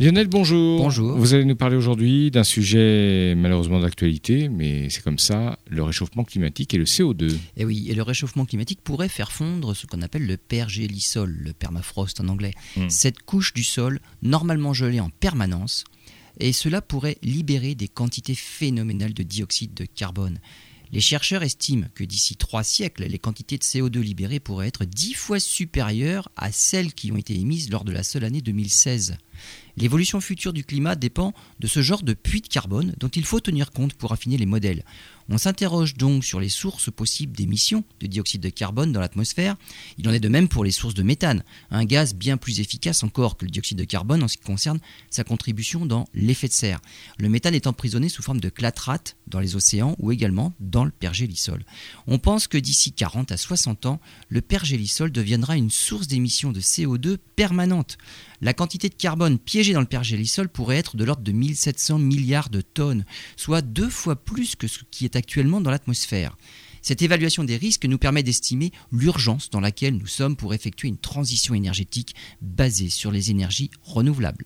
Lionel, bonjour. Bonjour. Vous allez nous parler aujourd'hui d'un sujet malheureusement d'actualité, mais c'est comme ça, le réchauffement climatique et le CO2. Et eh oui, et le réchauffement climatique pourrait faire fondre ce qu'on appelle le pergélisol, le permafrost en anglais. Hmm. Cette couche du sol, normalement gelée en permanence, et cela pourrait libérer des quantités phénoménales de dioxyde de carbone. Les chercheurs estiment que d'ici trois siècles, les quantités de CO2 libérées pourraient être dix fois supérieures à celles qui ont été émises lors de la seule année 2016. L'évolution future du climat dépend de ce genre de puits de carbone dont il faut tenir compte pour affiner les modèles. On s'interroge donc sur les sources possibles d'émissions de dioxyde de carbone dans l'atmosphère. Il en est de même pour les sources de méthane, un gaz bien plus efficace encore que le dioxyde de carbone en ce qui concerne sa contribution dans l'effet de serre. Le méthane est emprisonné sous forme de clatrate dans les océans ou également dans le pergélisol. On pense que d'ici 40 à 60 ans, le pergélisol deviendra une source d'émissions de CO2 permanente. La quantité de carbone piégée dans le pergélisol pourrait être de l'ordre de 1700 milliards de tonnes, soit deux fois plus que ce qui est actuellement dans l'atmosphère. Cette évaluation des risques nous permet d'estimer l'urgence dans laquelle nous sommes pour effectuer une transition énergétique basée sur les énergies renouvelables.